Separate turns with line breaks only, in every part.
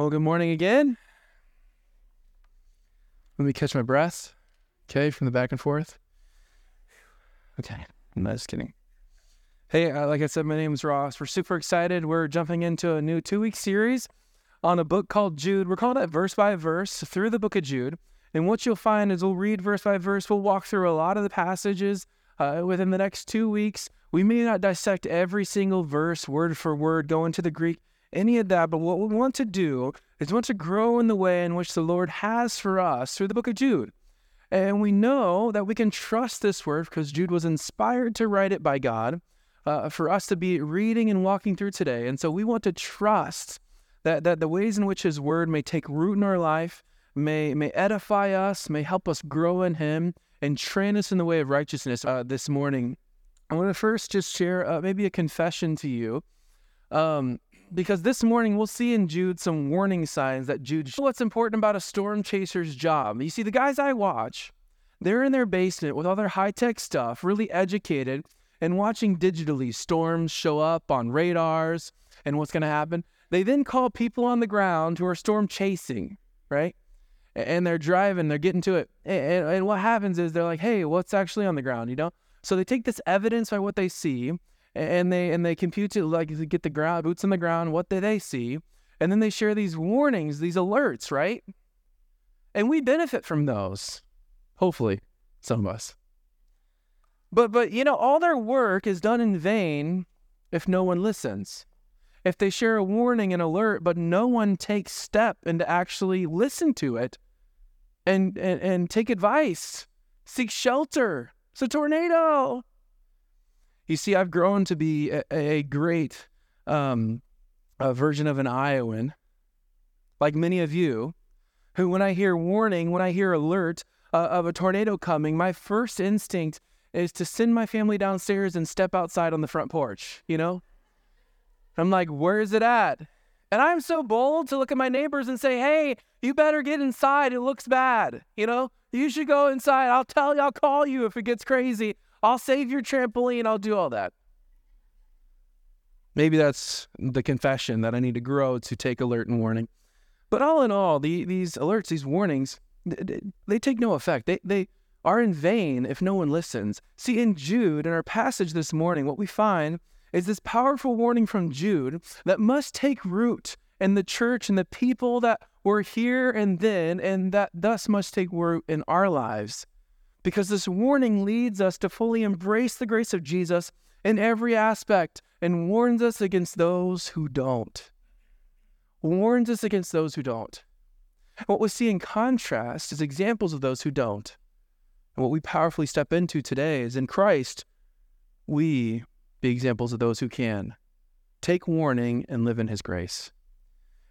Well, good morning again. Let me catch my breath. Okay, from the back and forth. Okay, I'm just kidding. Hey, uh, like I said, my name is Ross. We're super excited. We're jumping into a new two week series on a book called Jude. We're calling it verse by verse through the book of Jude. And what you'll find is we'll read verse by verse. We'll walk through a lot of the passages uh, within the next two weeks. We may not dissect every single verse word for word, go into the Greek, any of that. But what we want to do is we want to grow in the way in which the Lord has for us through the book of Jude. And we know that we can trust this word because Jude was inspired to write it by God uh, for us to be reading and walking through today. And so we want to trust that, that the ways in which his word may take root in our life, may, may edify us, may help us grow in him, and train us in the way of righteousness uh, this morning. I want to first just share uh, maybe a confession to you. Um, because this morning we'll see in Jude some warning signs that Jude what's important about a storm chaser's job. You see, the guys I watch, they're in their basement with all their high tech stuff, really educated, and watching digitally storms show up on radars and what's going to happen. They then call people on the ground who are storm chasing, right? And they're driving, they're getting to it. And, and what happens is they're like, hey, what's actually on the ground, you know? So they take this evidence by what they see and they and they compute it like get the ground boots on the ground what do they see? And then they share these warnings these alerts right? And we benefit from those hopefully some of us. But but you know all their work is done in vain if no one listens. If they share a warning and alert but no one takes step into actually listen to it and and, and take advice seek shelter. It's a tornado you see, I've grown to be a, a great um, a version of an Iowan, like many of you, who, when I hear warning, when I hear alert uh, of a tornado coming, my first instinct is to send my family downstairs and step outside on the front porch, you know? I'm like, where is it at? And I'm so bold to look at my neighbors and say, hey, you better get inside. It looks bad. You know, you should go inside. I'll tell you, I'll call you if it gets crazy. I'll save your trampoline. I'll do all that. Maybe that's the confession that I need to grow to take alert and warning. But all in all, the, these alerts, these warnings, they, they take no effect. They, they are in vain if no one listens. See, in Jude, in our passage this morning, what we find is this powerful warning from Jude that must take root in the church and the people that were here and then, and that thus must take root in our lives because this warning leads us to fully embrace the grace of Jesus in every aspect and warns us against those who don't. Warns us against those who don't. What we see in contrast is examples of those who don't. And what we powerfully step into today is in Christ, we be examples of those who can. Take warning and live in his grace.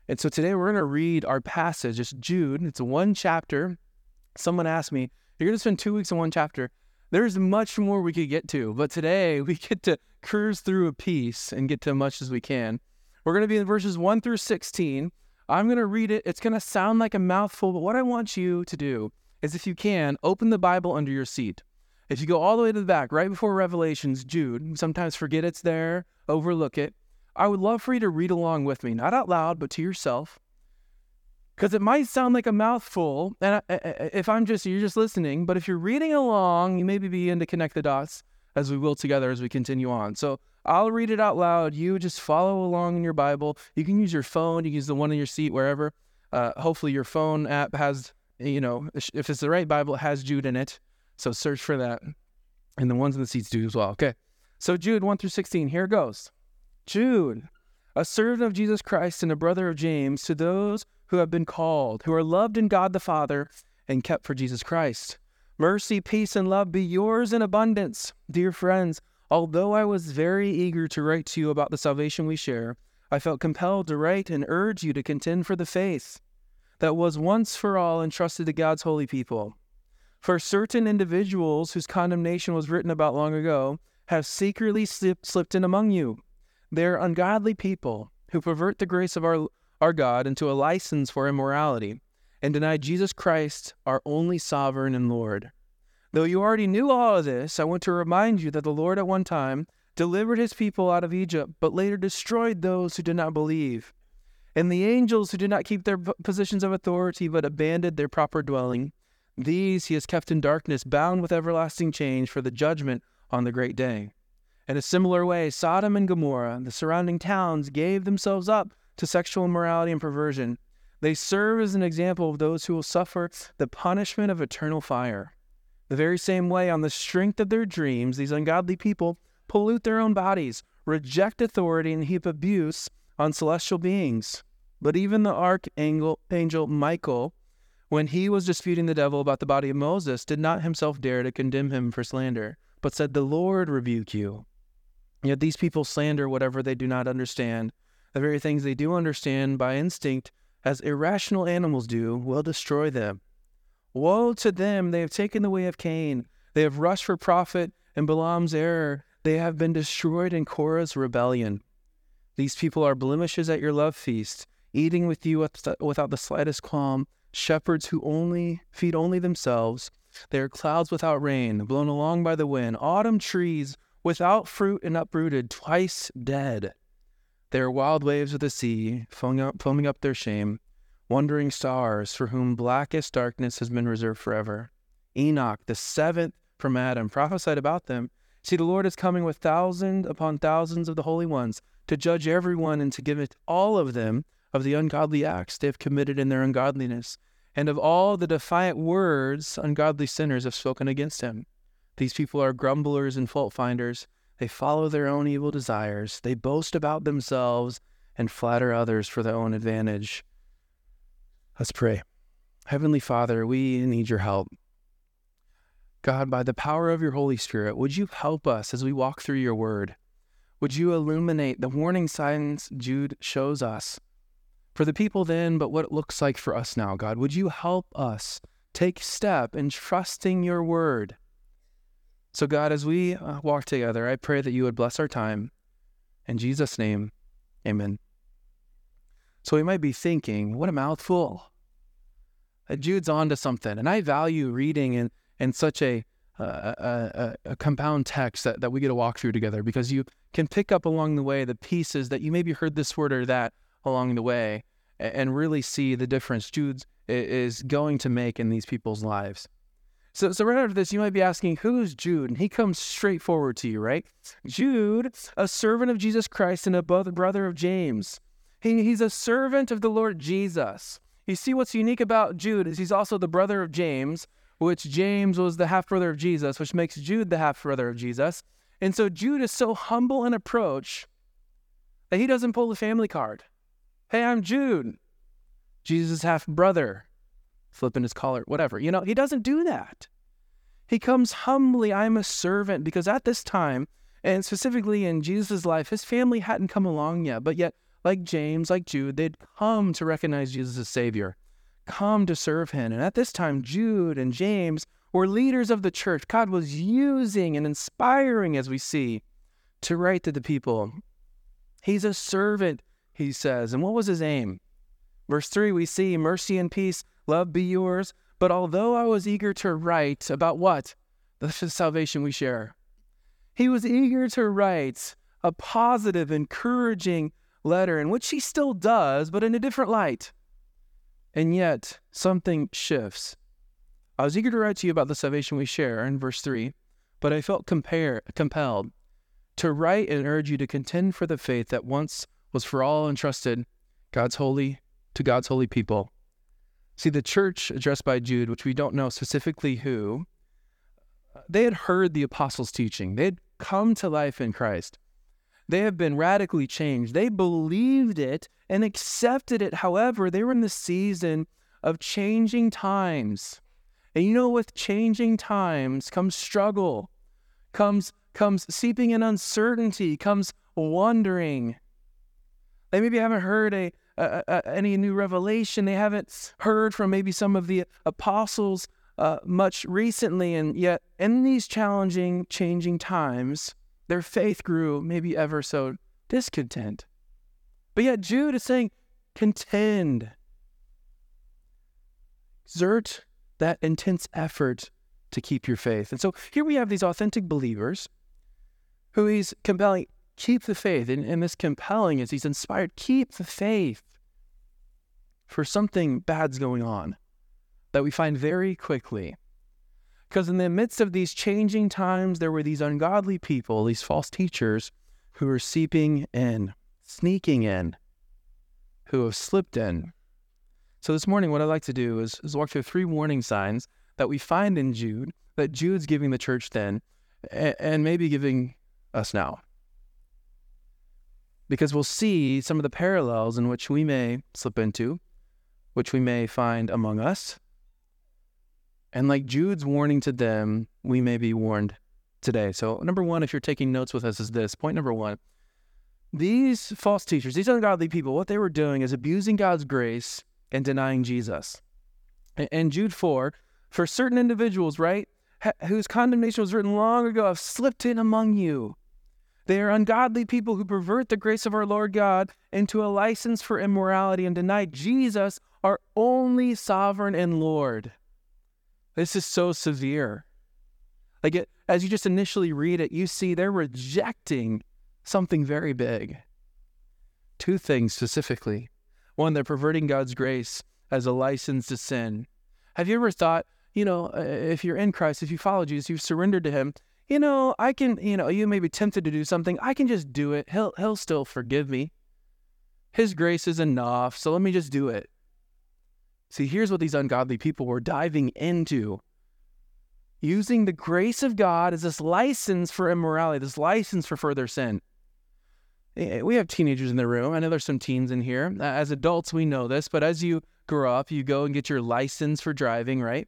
And so today we're going to read our passage. It's Jude. It's one chapter. Someone asked me, you're going to spend two weeks in one chapter. There's much more we could get to, but today we get to cruise through a piece and get to as much as we can. We're going to be in verses 1 through 16. I'm going to read it. It's going to sound like a mouthful, but what I want you to do is, if you can, open the Bible under your seat. If you go all the way to the back, right before Revelations, Jude, sometimes forget it's there, overlook it. I would love for you to read along with me, not out loud, but to yourself because it might sound like a mouthful and if i'm just you're just listening but if you're reading along you maybe begin to connect the dots as we will together as we continue on. So i'll read it out loud. You just follow along in your bible. You can use your phone. You can use the one in your seat wherever. Uh, hopefully your phone app has you know if it's the right bible it has jude in it. So search for that. And the ones in the seats do as well. Okay. So jude 1 through 16 here goes. Jude a servant of jesus christ and a brother of james to those who have been called, who are loved in God the Father and kept for Jesus Christ. Mercy, peace, and love be yours in abundance. Dear friends, although I was very eager to write to you about the salvation we share, I felt compelled to write and urge you to contend for the faith that was once for all entrusted to God's holy people. For certain individuals whose condemnation was written about long ago have secretly slipped in among you. They are ungodly people who pervert the grace of our our God into a license for immorality and deny Jesus Christ, our only sovereign and Lord. Though you already knew all of this, I want to remind you that the Lord at one time delivered his people out of Egypt, but later destroyed those who did not believe. And the angels who did not keep their positions of authority but abandoned their proper dwelling, these he has kept in darkness, bound with everlasting chains for the judgment on the great day. In a similar way, Sodom and Gomorrah and the surrounding towns gave themselves up to sexual immorality and perversion. They serve as an example of those who will suffer the punishment of eternal fire. The very same way, on the strength of their dreams, these ungodly people pollute their own bodies, reject authority, and heap abuse on celestial beings. But even the archangel angel Michael, when he was disputing the devil about the body of Moses, did not himself dare to condemn him for slander, but said, The Lord rebuke you. Yet these people slander whatever they do not understand. The very things they do understand by instinct, as irrational animals do, will destroy them. Woe to them! They have taken the way of Cain. They have rushed for profit in Balaam's error. They have been destroyed in Korah's rebellion. These people are blemishes at your love feast, eating with you without the slightest qualm, shepherds who only feed only themselves. They are clouds without rain, blown along by the wind, autumn trees without fruit and uprooted, twice dead. They are wild waves of the sea, foaming up, foaming up their shame, wandering stars for whom blackest darkness has been reserved forever. Enoch, the seventh from Adam, prophesied about them. See, the Lord is coming with thousands upon thousands of the holy ones to judge everyone and to give it all of them of the ungodly acts they have committed in their ungodliness, and of all the defiant words ungodly sinners have spoken against him. These people are grumblers and fault finders. They follow their own evil desires. They boast about themselves and flatter others for their own advantage. Let's pray. Heavenly Father, we need your help. God, by the power of your Holy Spirit, would you help us as we walk through your word? Would you illuminate the warning signs Jude shows us for the people then, but what it looks like for us now, God? Would you help us take step in trusting your word? So, God, as we uh, walk together, I pray that you would bless our time. In Jesus' name, amen. So we might be thinking, what a mouthful. Uh, Jude's on to something. And I value reading in, in such a, uh, a, a, compound text that, that we get to walk through together because you can pick up along the way the pieces that you maybe heard this word or that along the way and really see the difference Jude is going to make in these people's lives. So, so right after this, you might be asking, who's Jude? And he comes straight forward to you, right? Jude, a servant of Jesus Christ and a brother of James. He, he's a servant of the Lord Jesus. You see what's unique about Jude is he's also the brother of James, which James was the half brother of Jesus, which makes Jude the half brother of Jesus. And so Jude is so humble in approach that he doesn't pull the family card. Hey, I'm Jude, Jesus' half brother, flipping his collar, whatever. You know, he doesn't do that. He comes humbly, I'm a servant, because at this time, and specifically in Jesus' life, his family hadn't come along yet, but yet, like James, like Jude, they'd come to recognize Jesus as Savior, come to serve him. And at this time, Jude and James were leaders of the church. God was using and inspiring, as we see, to write to the people. He's a servant, he says. And what was his aim? Verse 3, we see mercy and peace, love be yours. But although I was eager to write about what? The salvation we share. He was eager to write a positive, encouraging letter, in which he still does, but in a different light. And yet, something shifts. I was eager to write to you about the salvation we share in verse 3, but I felt compare, compelled to write and urge you to contend for the faith that once was for all entrusted God's holy to God's holy people. See, the church addressed by Jude, which we don't know specifically who, uh, they had heard the apostles' teaching. They had come to life in Christ. They have been radically changed. They believed it and accepted it. However, they were in the season of changing times. And you know, with changing times comes struggle, comes comes seeping in uncertainty, comes wondering. They maybe haven't heard a, a, a any new revelation. They haven't heard from maybe some of the apostles uh, much recently, and yet in these challenging, changing times, their faith grew maybe ever so discontent. But yet Jude is saying, contend. Exert that intense effort to keep your faith. And so here we have these authentic believers who he's compelling, keep the faith. And, and this compelling is he's inspired, keep the faith. for something bad's going on that we find very quickly. Because in the midst of these changing times, there were these ungodly people, these false teachers, who were seeping in, sneaking in, who have slipped in. So this morning, what I'd like to do is, is walk through three warning signs that we find in Jude, that Jude's giving the church then, and, and maybe giving us now. Because we'll see some of the parallels in which we may slip into, which we may find among us, and like Jude's warning to them, we may be warned today. So, number one, if you're taking notes with us, is this point number one. These false teachers, these ungodly people, what they were doing is abusing God's grace and denying Jesus. And Jude 4, for certain individuals, right, whose condemnation was written long ago, have slipped in among you. They are ungodly people who pervert the grace of our Lord God into a license for immorality and deny Jesus, our only sovereign and Lord. This is so severe. Like it, as you just initially read it, you see they're rejecting something very big. Two things specifically. One, they're perverting God's grace as a license to sin. Have you ever thought, you know, uh, if you're in Christ, if you follow Jesus, you've surrendered to Him, you know, I can, you know, you may be tempted to do something. I can just do it. He'll, he'll still forgive me. His grace is enough. So let me just do it. See, here's what these ungodly people were diving into using the grace of God as this license for immorality, this license for further sin. Eh, we have teenagers in the room. I know there's some teens in here. As adults, we know this, but as you grow up, you go and get your license for driving, right?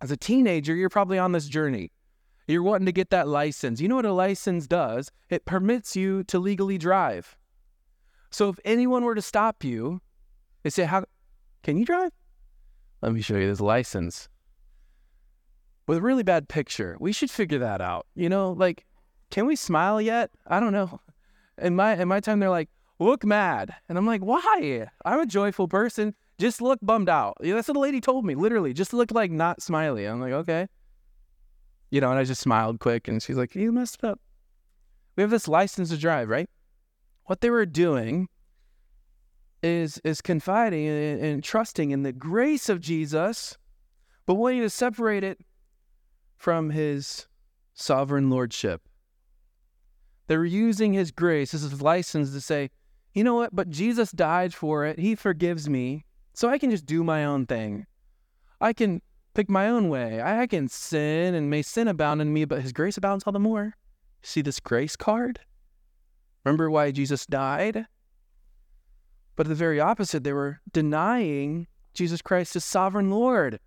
As a teenager, you're probably on this journey. You're wanting to get that license. You know what a license does? It permits you to legally drive. So if anyone were to stop you, they say, How can you drive? Let me show you this license. With a really bad picture. We should figure that out. You know, like, can we smile yet? I don't know. In my in my time, they're like, look mad. And I'm like, why? I'm a joyful person. Just look bummed out. That's what the lady told me, literally. Just look like not smiley. I'm like, okay. You know, and I just smiled quick and she's like, you messed it up. We have this license to drive, right? What they were doing is is confiding and, and trusting in the grace of Jesus, but wanting to separate it from his sovereign lordship. They're using his grace as his license to say, you know what, but Jesus died for it. He forgives me. So I can just do my own thing. I can pick my own way. I can sin and may sin abound in me, but his grace abounds all the more. See this grace card? Remember why Jesus died? But the very opposite, they were denying Jesus Christ as sovereign Lord,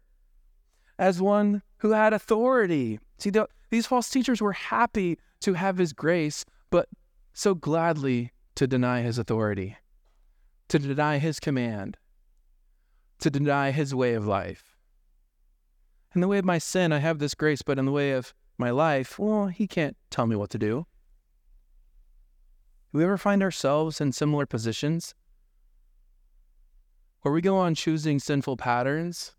as one who had authority. See, the, these false teachers were happy to have his grace, but so gladly to deny his authority, to deny his command, to deny his way of life. In the way of my sin, I have this grace, but in the way of my life, well, he can't tell me what to do. Do we ever find ourselves in similar positions? where we go on choosing sinful patterns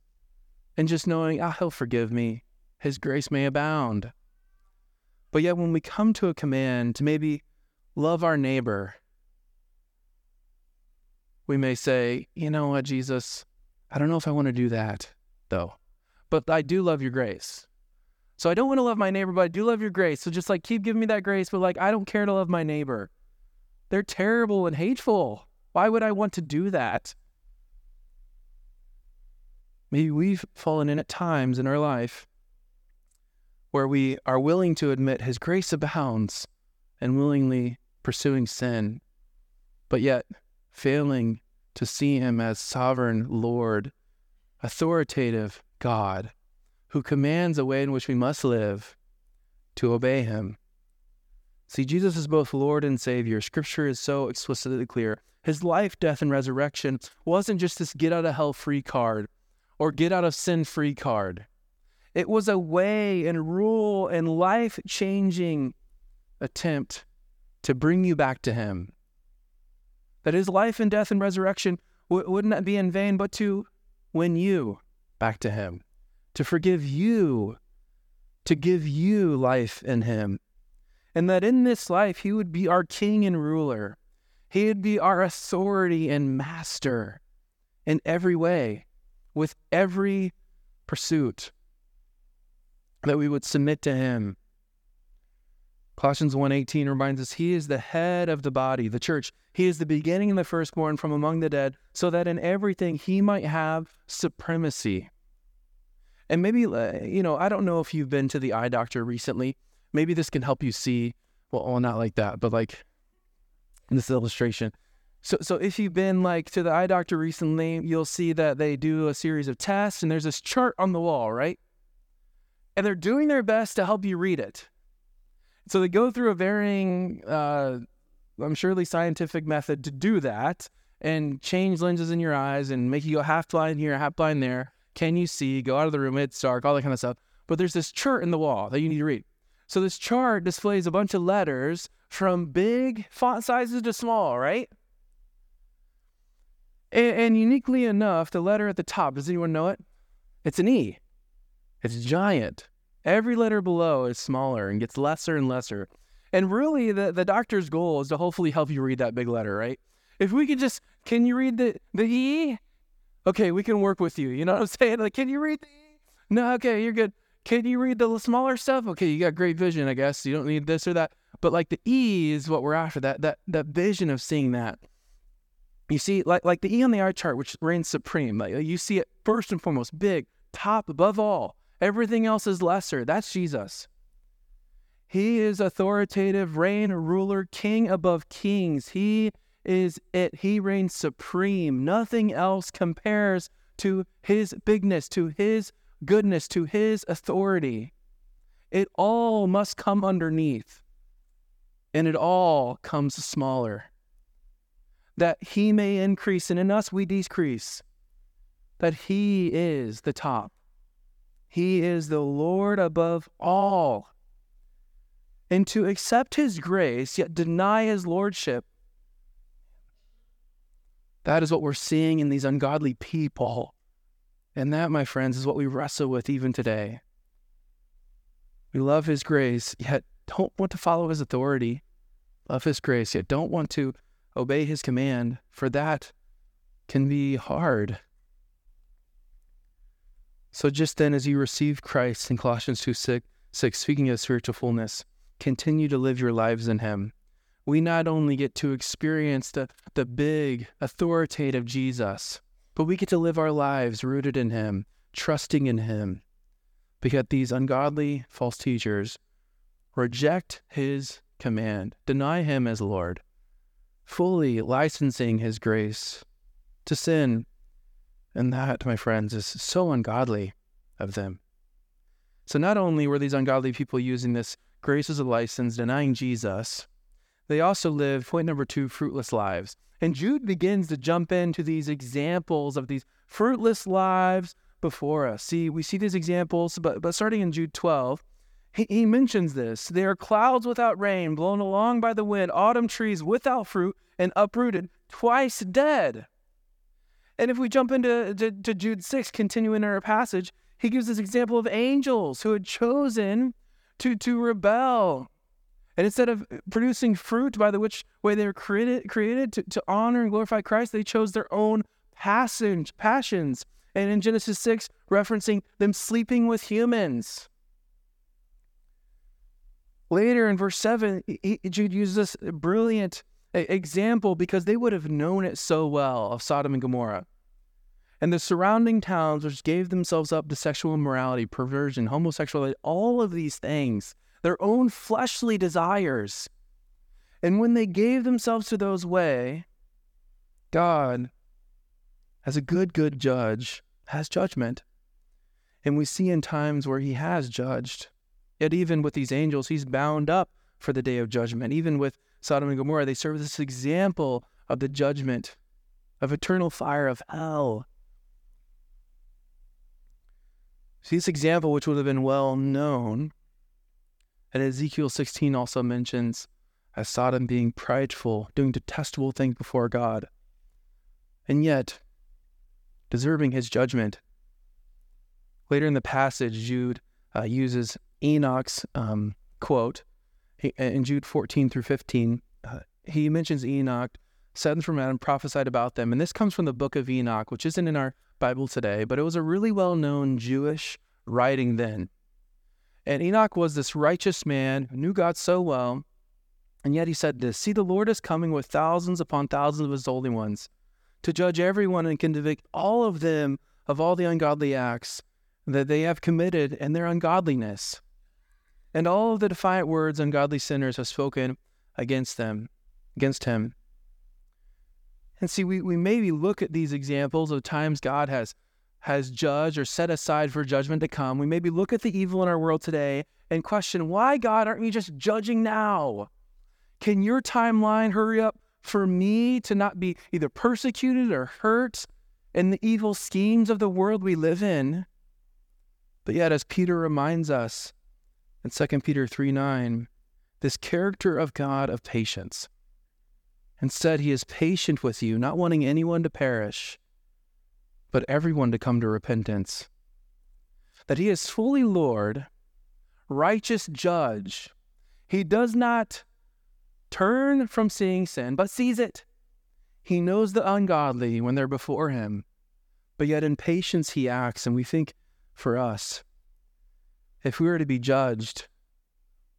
and just knowing, ah, he'll forgive me. His grace may abound. But yet, when we come to a command to maybe love our neighbor, we may say, you know what, Jesus, I don't know if I want to do that, though. But I do love your grace. So I don't want to love my neighbor, but I do love your grace. So just like keep giving me that grace, but like I don't care to love my neighbor. They're terrible and hateful. Why would I want to do that? Maybe we've fallen in at times in our life where we are willing to admit His grace abounds and willingly pursuing sin, but yet failing to see Him as sovereign Lord, authoritative God, who commands a way in which we must live to obey Him. See, Jesus is both Lord and Savior. Scripture is so explicitly clear. His life, death, and resurrection wasn't just this get out of hell free card or get out of sin free card. It was a way and rule and life changing attempt to bring you back to Him. That His life and death and resurrection w- would not be in vain, but to win you back to Him, to forgive you, to give you life in Him. And that in this life, He would be our King and ruler, He would be our authority and master in every way, with every pursuit, that we would submit to him. Colossians 1:18 reminds us he is the head of the body, the church. He is the beginning and the firstborn from among the dead, so that in everything he might have supremacy. And maybe uh, you know, I don't know if you've been to the eye doctor recently. Maybe this can help you see well, well not like that, but like in this illustration. So, so if you've been like to the eye doctor recently, you'll see that they do a series of tests and there's this chart on the wall, right? And they're doing their best to help you read it. So they go through a varying, uh, I'm surely scientific method to do that and change lenses in your eyes and make you go half blind here, half blind there. Can you see? Go out of the room. It's dark, all that kind of stuff. But there's this chart in the wall that you need to read. So this chart displays a bunch of letters from big font sizes to small, right? And, and, uniquely enough, the letter at the top, does anyone know it? It's an E. It's giant. Every letter below is smaller and gets lesser and lesser. And really, the, the doctor's goal is to hopefully help you read that big letter, right? If we could just, can you read the, the E? Okay, we can work with you. You know what I'm saying? Like, can you read the E? No, okay, you're good. Can you read the smaller stuff? Okay, you got great vision, I guess. You don't need this or that. But like the E is what we're after, that that that vision of seeing that. You see, like like the E on the eye chart, which reigns supreme. Like you see it first and foremost, big, top above all. Everything else is lesser. That's Jesus. He is authoritative, reign, ruler, king above kings. He is it. He reigns supreme. Nothing else compares to his bigness, to his goodness, to his authority. It all must come underneath and it all comes smaller. That he may increase, and in us we decrease. That he is the top. He is the Lord above all. And to accept his grace, yet deny his lordship, that is what we're seeing in these ungodly people. And that, my friends, is what we wrestle with even today. We love his grace, yet don't want to follow his authority Love his grace, yet don't want to obey his command, for that can be hard. So just then, as you receive Christ in Colossians 2 6, 6, speaking of spiritual fullness, continue to live your lives in him. We not only get to experience the, the big, authoritative Jesus, but we get to live our lives rooted in him, trusting in him. Because these ungodly false teachers reject his command. Deny him as Lord, fully licensing his grace to sin. And that, my friends, is so ungodly of them. So not only were these ungodly people using this grace as a license, denying Jesus, they also lived, point number two, fruitless lives. And Jude begins to jump into these examples of these fruitless lives before us. See, we see these examples, but, but starting in Jude 12, he, he mentions this. They are clouds without rain, blown along by the wind, autumn trees without fruit, and uprooted, twice dead. And if we jump into to, to Jude 6, continuing our passage, he gives this example of angels who had chosen to, to rebel. And instead of producing fruit by the which way they were created, created to, to honor and glorify Christ, they chose their own passage, passions. And in Genesis 6, referencing them sleeping with humans. Later in verse 7, he, Jude uses this brilliant example because they would have known it so well of Sodom and Gomorrah. And the surrounding towns, which gave themselves up to sexual immorality, perversion, homosexuality, all of these things, their own fleshly desires. And when they gave themselves to those way, God, as a good, good judge, has judgment. And we see in times where he has judged Yet, even with these angels, he's bound up for the day of judgment. Even with Sodom and Gomorrah, they serve as this example of the judgment of eternal fire of hell. See, this example, which would have been well known, and Ezekiel 16 also mentions as Sodom being prideful, doing detestable things before God, and yet deserving his judgment. Later in the passage, Jude uh, uses Enoch's um, quote he, in Jude 14 through 15. Uh, he mentions Enoch said from Adam, prophesied about them. And this comes from the book of Enoch, which isn't in our Bible today, but it was a really well known Jewish writing then. And Enoch was this righteous man who knew God so well. And yet he said this See, the Lord is coming with thousands upon thousands of his holy ones to judge everyone and convict all of them of all the ungodly acts that they have committed and their ungodliness. And all the defiant words ungodly sinners have spoken against them, against him. And see, we, we maybe look at these examples of times God has has judged or set aside for judgment to come. We maybe look at the evil in our world today and question, why, God, aren't you just judging now? Can your timeline hurry up for me to not be either persecuted or hurt in the evil schemes of the world we live in? But yet, as Peter reminds us in 2 Peter 3 9, this character of God of patience. Instead, he is patient with you, not wanting anyone to perish, but everyone to come to repentance. That he is fully Lord, righteous judge. He does not turn from seeing sin, but sees it. He knows the ungodly when they're before him, but yet in patience he acts. And we think for us, if we were to be judged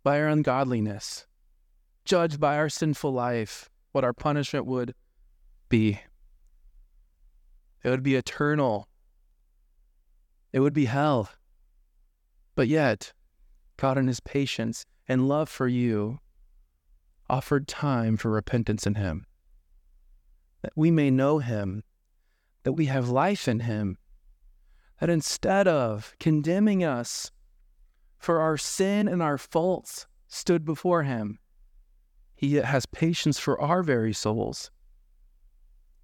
by our ungodliness, judged by our sinful life, what our punishment would be. It would be eternal. It would be hell. But yet, God, in His patience and love for you, offered time for repentance in Him, that we may know Him, that we have life in Him, that instead of condemning us for our sin and our faults stood before Him, He yet has patience for our very souls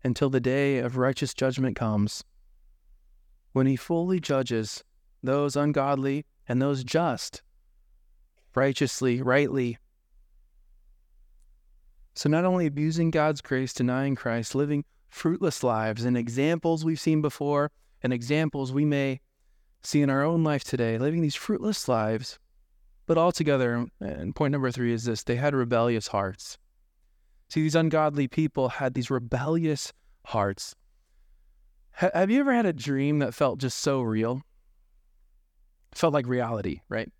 until the day of righteous judgment comes, when he fully judges those ungodly and those just, righteously, rightly. So, not only abusing God's grace, denying Christ, living fruitless lives, and examples we've seen before, and examples we may see in our own life today, living these fruitless lives, but altogether, and point number three is this they had rebellious hearts. See, these ungodly people had these rebellious hearts. H- have you ever had a dream that felt just so real? felt like reality, right?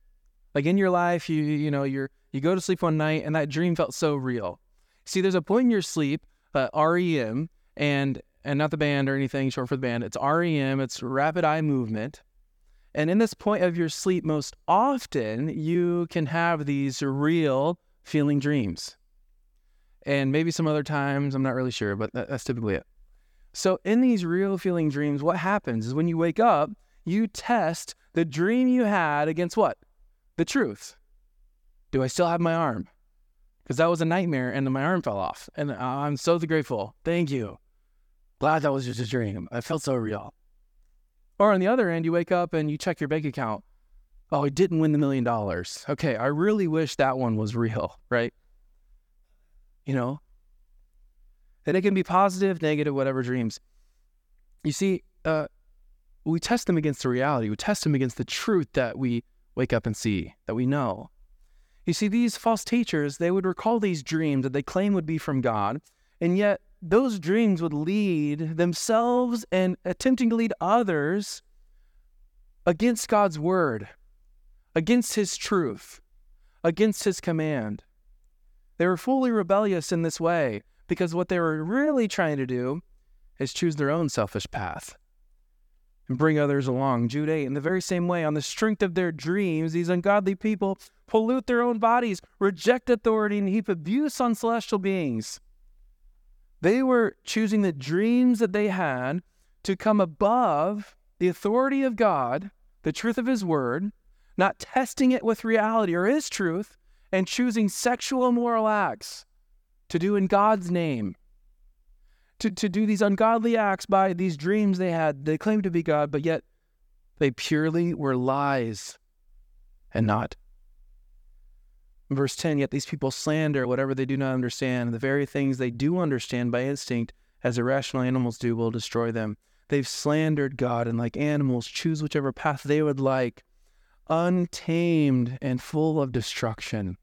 Like in your life, you you know, you're you go to sleep one night and that dream felt so real. See, there's a point in your sleep, uh, REM, and and not the band or anything short for the band. It's REM. It's rapid eye movement. And in this point of your sleep, most often you can have these real feeling dreams and maybe some other times, I'm not really sure, but that's typically it. So, in these real feeling dreams, what happens is when you wake up, you test the dream you had against what? The truth. Do I still have my arm? Because that was a nightmare and my arm fell off. And I'm so grateful. Thank you. Glad that was just a dream. I felt so real. Or on the other end, you wake up and you check your bank account. Oh, I didn't win the million dollars. Okay, I really wish that one was real, right? you know? And it can be positive, negative, whatever dreams. You see, uh, we test them against the reality. We test them against the truth that we wake up and see, that we know. You see, these false teachers, they would recall these dreams that they claim would be from God, and yet those dreams would lead themselves and attempting to lead others against God's word, against his truth, against his command. They were fully rebellious in this way because what they were really trying to do is choose their own selfish path and bring others along. Jude 8, in the very same way, on the strength of their dreams, these ungodly people pollute their own bodies, reject authority, and heap abuse on celestial beings. They were choosing the dreams that they had to come above the authority of God, the truth of His Word, not testing it with reality or His truth, and choosing sexual immoral acts to do in God's name, to, to do these ungodly acts by these dreams they had. They claimed to be God, but yet they purely were lies and not. Verse 10 Yet these people slander whatever they do not understand. The very things they do understand by instinct, as irrational animals do, will destroy them. They've slandered God and, like animals, choose whichever path they would like, untamed and full of destruction.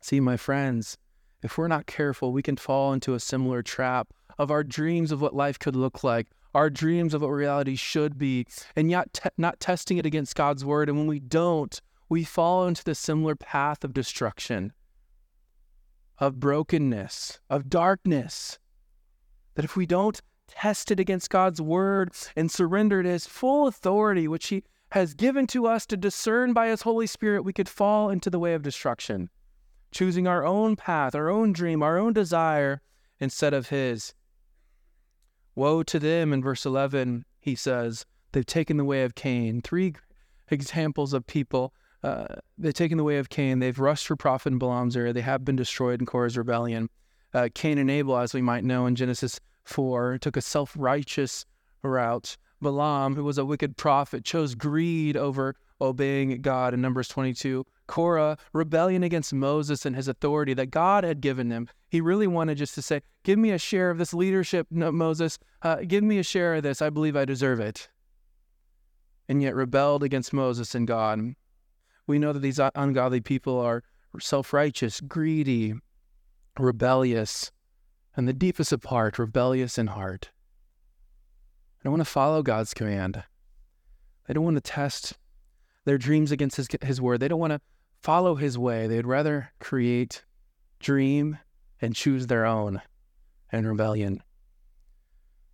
See, my friends, if we're not careful, we can fall into a similar trap of our dreams of what life could look like, our dreams of what reality should be, and yet te- not testing it against God's word. And when we don't, we fall into the similar path of destruction, of brokenness, of darkness. That if we don't test it against God's word and surrender it as full authority, which he has given to us to discern by his Holy Spirit, we could fall into the way of destruction, choosing our own path, our own dream, our own desire instead of his. Woe to them, in verse 11, he says, they've taken the way of Cain. Three examples of people. Uh, they've taken the way of Cain. They've rushed for profit in Balaam's area. They have been destroyed in Korah's rebellion. Uh, Cain and Abel, as we might know in Genesis 4, took a self righteous route. Balaam, who was a wicked prophet, chose greed over obeying God in Numbers 22. Korah, rebellion against Moses and his authority that God had given him. He really wanted just to say, Give me a share of this leadership, Moses. Uh, give me a share of this. I believe I deserve it. And yet rebelled against Moses and God. We know that these ungodly people are self righteous, greedy, rebellious, and the deepest of heart, rebellious in heart. They don't want to follow God's command. They don't want to test their dreams against his, his word. They don't want to follow his way. They'd rather create, dream, and choose their own in rebellion.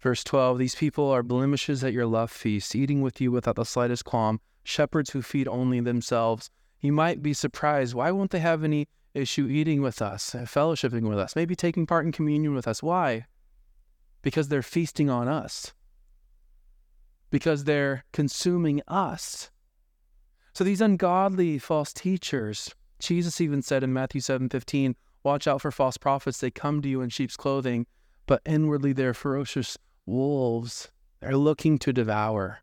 Verse 12 These people are blemishes at your love feast, eating with you without the slightest qualm, shepherds who feed only themselves. You might be surprised. Why won't they have any issue eating with us, uh, fellowshipping with us, maybe taking part in communion with us? Why? Because they're feasting on us, because they're consuming us. So these ungodly false teachers, Jesus even said in Matthew 7:15, "Watch out for false prophets. They come to you in sheep's clothing, but inwardly they're ferocious wolves. They're looking to devour."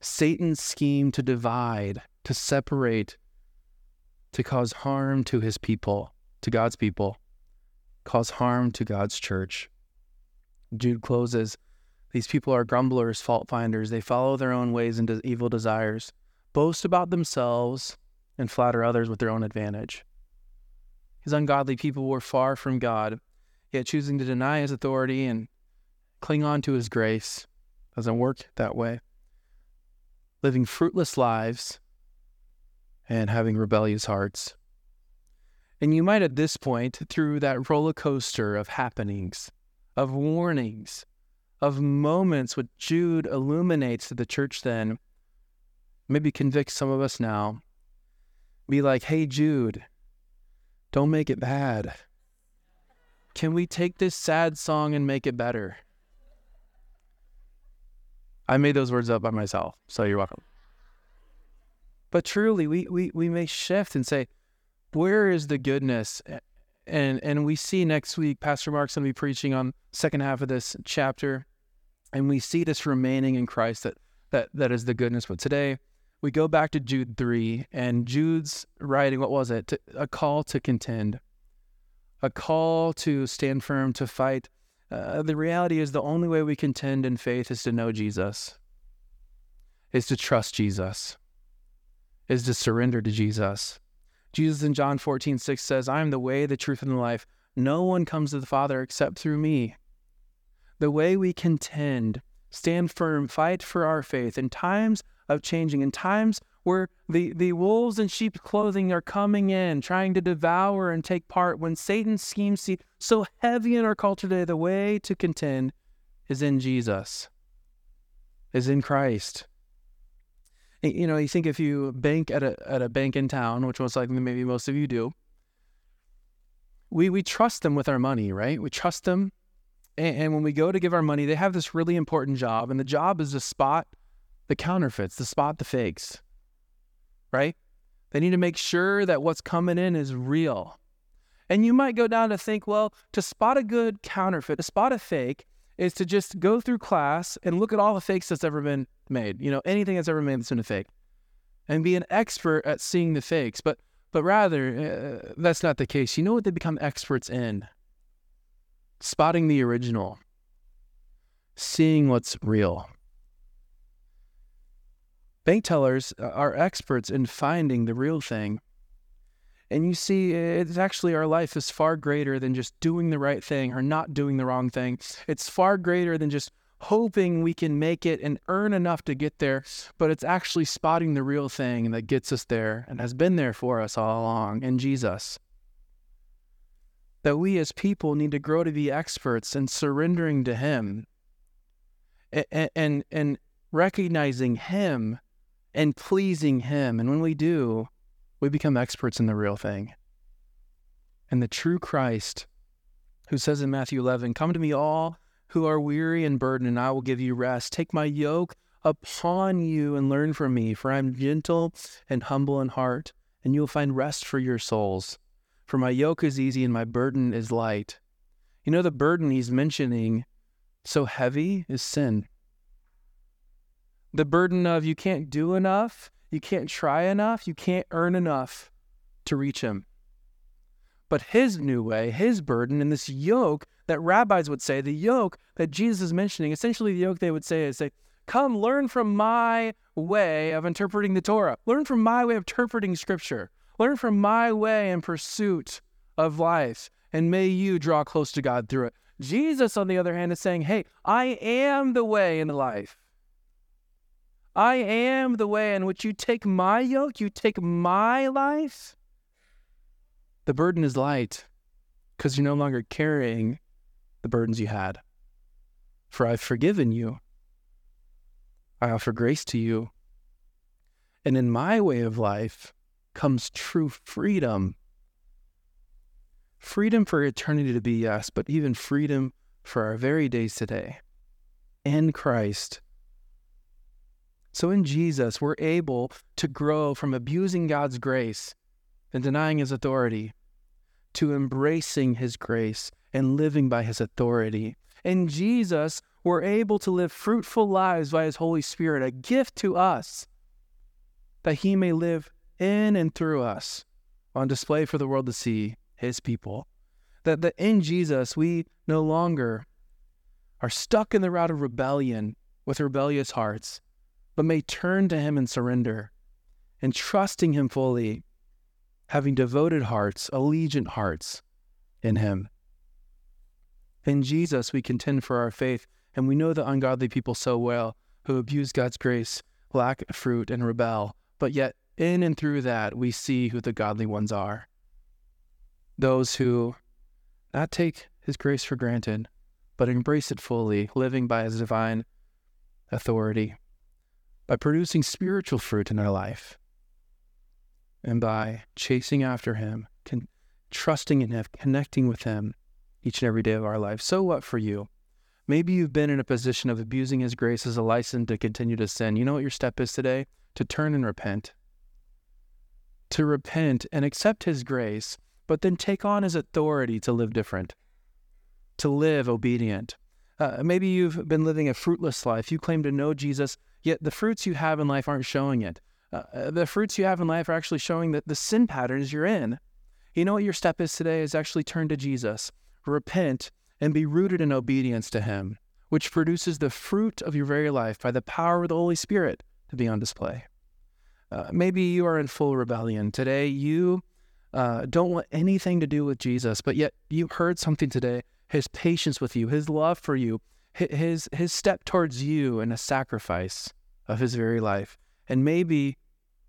Satan's scheme to divide, to separate, to cause harm to his people, to God's people, cause harm to God's church. Jude closes These people are grumblers, fault finders. They follow their own ways and evil desires boast about themselves, and flatter others with their own advantage. His ungodly people were far from God, yet choosing to deny his authority and cling on to his grace doesn't work that way. Living fruitless lives and having rebellious hearts. And you might at this point, through that roller coaster of happenings, of warnings, of moments which Jude illuminates to the church then, maybe convict some of us now. Be like, hey, Jude, don't make it bad. Can we take this sad song and make it better? I made those words up by myself, so you're welcome. But truly, we, we, we may shift and say, where is the goodness? And and we see next week, Pastor Mark's to be preaching on second half of this chapter, and we see this remaining in Christ that that that is the goodness. But today, we go back to Jude 3, and Jude's writing, what was it? a call to contend, a call to stand firm, to fight. Uh, the reality is the only way we contend in faith is to know Jesus, is to trust Jesus, is to surrender to Jesus. Jesus in John 14, 6 says, I am the way, the truth, and the life. No one comes to the Father except through me. The way we contend, stand firm, fight for our faith in times of changing. In times where the, the wolves in sheep's clothing are coming in, trying to devour and take part, when Satan's schemes seem so heavy in our culture today, the way to contend is in Jesus, is in Christ. You know, you think if you bank at a at a bank in town, which most likely maybe most of you do, we we trust them with our money, right? We trust them, and, and when we go to give our money, they have this really important job, and the job is to spot the counterfeits, to spot the fakes, right? They need to make sure that what's coming in is real. And you might go down to think, well, to spot a good counterfeit, to spot a fake, is to just go through class and look at all the fakes that's ever been made. You know, anything that's ever made that's been a fake, and be an expert at seeing the fakes. But but rather, uh, that's not the case. You know what they become experts in? Spotting the original, seeing what's real. Bank tellers uh, are experts in finding the real thing. And you see, it's actually our life is far greater than just doing the right thing or not doing the wrong thing. It's far greater than just hoping we can make it and earn enough to get there, but it's actually spotting the real thing that gets us there and has been there for us all along in Jesus. That we as people need to grow to be experts in surrendering to Him and, and, and recognizing Him and pleasing Him. And when we do, we become experts in the real thing. And the true Christ, who says in Matthew 11, Come to me, all who are weary and burdened, and I will give you rest. Take my yoke upon you and learn from me, for I am gentle and humble in heart, and you will find rest for your souls. For my yoke is easy and my burden is light. You know, the burden he's mentioning so heavy is sin. The burden of you can't do enough, you can't try enough, you can't earn enough to reach him. But his new way, his burden, and this yoke that rabbis would say, the yoke that Jesus is mentioning, essentially the yoke they would say is say, Come learn from my way of interpreting the Torah. Learn from my way of interpreting scripture. Learn from my way in pursuit of life. And may you draw close to God through it. Jesus, on the other hand, is saying, Hey, I am the way in life. I am the way in which you take my yoke, you take my life. The burden is light because you're no longer carrying the burdens you had. For I've forgiven you. I offer grace to you. And in my way of life comes true freedom. Freedom for eternity to be, yes, but even freedom for our very days today. In Christ. So in Jesus, we're able to grow from abusing God's grace and denying his authority to embracing his grace and living by his authority. In Jesus, we're able to live fruitful lives by his Holy Spirit, a gift to us that he may live in and through us on display for the world to see his people. That, that in Jesus, we no longer are stuck in the route of rebellion with rebellious hearts, but may turn to him and surrender and trusting him fully, having devoted hearts, allegiant hearts in him. In Jesus, we contend for our faith, and we know the ungodly people so well who abuse God's grace, lack fruit, and rebel. But yet, in and through that, we see who the godly ones are. Those who not take his grace for granted, but embrace it fully, living by his divine authority, by producing spiritual fruit in our life, and by chasing after him, con- trusting in him, connecting with him, each and every day of our life. So what for you? Maybe you've been in a position of abusing His grace as a license to continue to sin. You know what your step is today? To turn and repent. To repent and accept His grace, but then take on His authority to live different, to live obedient. Uh, maybe you've been living a fruitless life. You claim to know Jesus, yet the fruits you have in life aren't showing it. Uh, uh the fruits you have in life are actually showing that the sin patterns you're in. You know what your step is today is actually turn to Jesus repent, and be rooted in obedience to Him, which produces the fruit of your very life by the power of the Holy Spirit to be on display. Uh, maybe you are in full rebellion. Today, you uh, don't want anything to do with Jesus, but yet you heard something today His patience with you, His love for you, His, his step towards you in a sacrifice of His very life. And maybe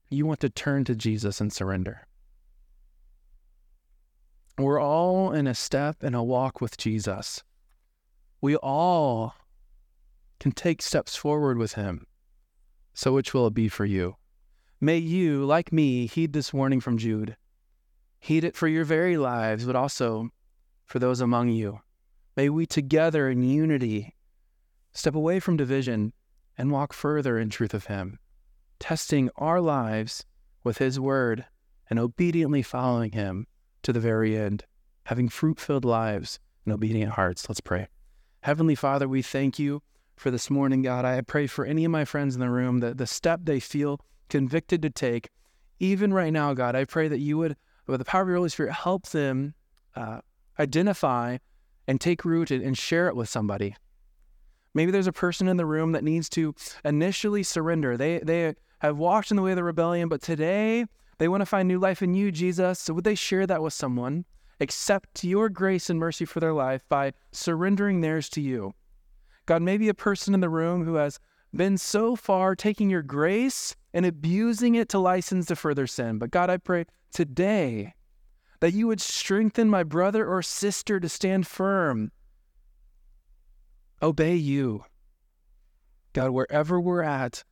you want to turn to Jesus and surrender. We're all in a step and a walk with Jesus. We all can take steps forward with him. So, which will it be for you? May you, like me, heed this warning from Jude. Heed it for your very lives, but also for those among you. May we together in unity step away from division and walk further in truth of Him, testing our lives with His word and obediently following Him to the very end, having fruit filled lives and obedient hearts. Let's pray. Heavenly Father, we thank you for this morning, God. I pray for any of my friends in the room that the step they feel convicted to take, even right now, God, I pray that you would, with the power of your Holy Spirit, help them uh, identify and take root and share it with somebody. Maybe there's a person in the room that needs to initially surrender. They they have walked in the way of the rebellion, but today They want to find new life in you, Jesus. So would they share that with someone? Accept your grace and mercy for their life by surrendering theirs to you. God, maybe a person in the room who has been so far taking your grace and abusing it to license to further sin. But God, I pray today that you would strengthen my brother or sister to stand firm, obey you. God, wherever we're at,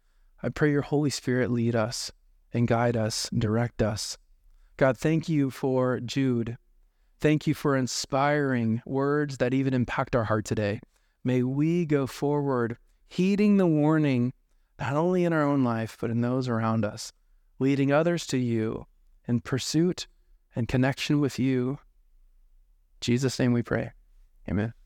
I pray your Holy Spirit lead us and guide us, and direct us. God, thank you for Jude. Thank you for inspiring words that even impact our heart today. May we go forward heeding the warning, not only in our own life, but in those around us, leading others to you in pursuit and connection with you. In Jesus' name we pray. Amen.